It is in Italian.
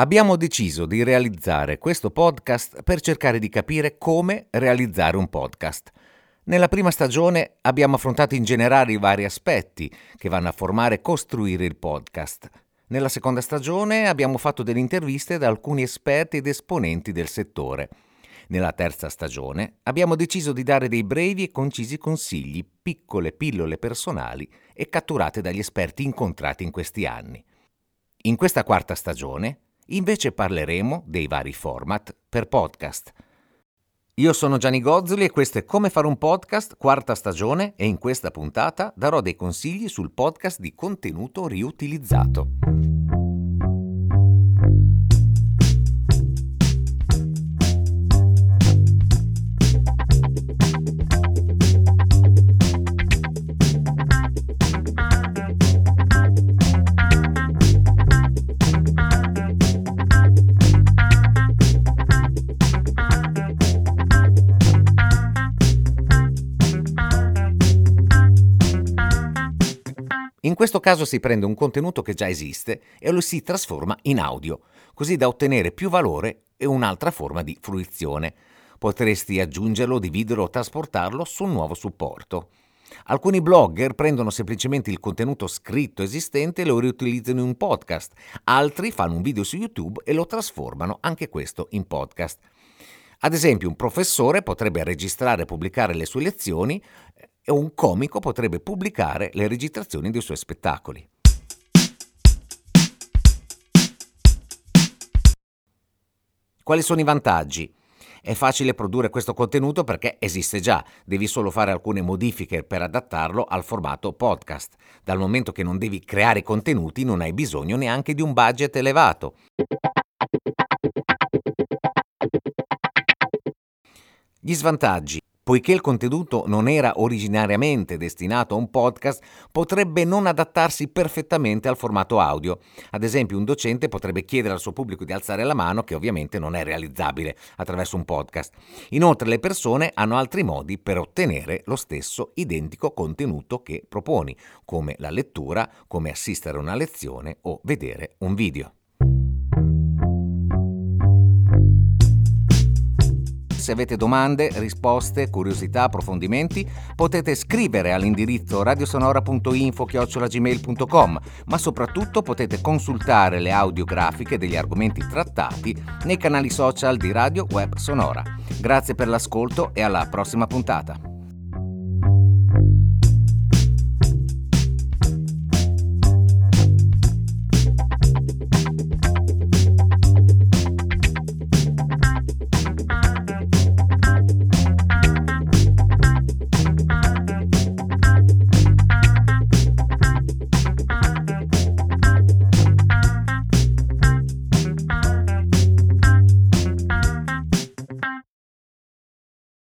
Abbiamo deciso di realizzare questo podcast per cercare di capire come realizzare un podcast. Nella prima stagione abbiamo affrontato in generale i vari aspetti che vanno a formare e costruire il podcast. Nella seconda stagione abbiamo fatto delle interviste da alcuni esperti ed esponenti del settore. Nella terza stagione abbiamo deciso di dare dei brevi e concisi consigli, piccole pillole personali e catturate dagli esperti incontrati in questi anni. In questa quarta stagione Invece parleremo dei vari format per podcast. Io sono Gianni Gozzoli e questo è Come fare un podcast, quarta stagione e in questa puntata darò dei consigli sul podcast di contenuto riutilizzato. In questo caso si prende un contenuto che già esiste e lo si trasforma in audio, così da ottenere più valore e un'altra forma di fruizione. Potresti aggiungerlo, dividerlo o trasportarlo su un nuovo supporto. Alcuni blogger prendono semplicemente il contenuto scritto esistente e lo riutilizzano in un podcast, altri fanno un video su YouTube e lo trasformano anche questo in podcast. Ad esempio, un professore potrebbe registrare e pubblicare le sue lezioni e un comico potrebbe pubblicare le registrazioni dei suoi spettacoli. Quali sono i vantaggi? È facile produrre questo contenuto perché esiste già, devi solo fare alcune modifiche per adattarlo al formato podcast. Dal momento che non devi creare contenuti non hai bisogno neanche di un budget elevato. Gli svantaggi poiché il contenuto non era originariamente destinato a un podcast, potrebbe non adattarsi perfettamente al formato audio. Ad esempio, un docente potrebbe chiedere al suo pubblico di alzare la mano, che ovviamente non è realizzabile attraverso un podcast. Inoltre, le persone hanno altri modi per ottenere lo stesso identico contenuto che proponi, come la lettura, come assistere a una lezione o vedere un video. Se avete domande, risposte, curiosità, approfondimenti, potete scrivere all'indirizzo radiosonora.info-gmail.com, ma soprattutto potete consultare le audiografiche degli argomenti trattati nei canali social di Radio Web Sonora. Grazie per l'ascolto e alla prossima puntata.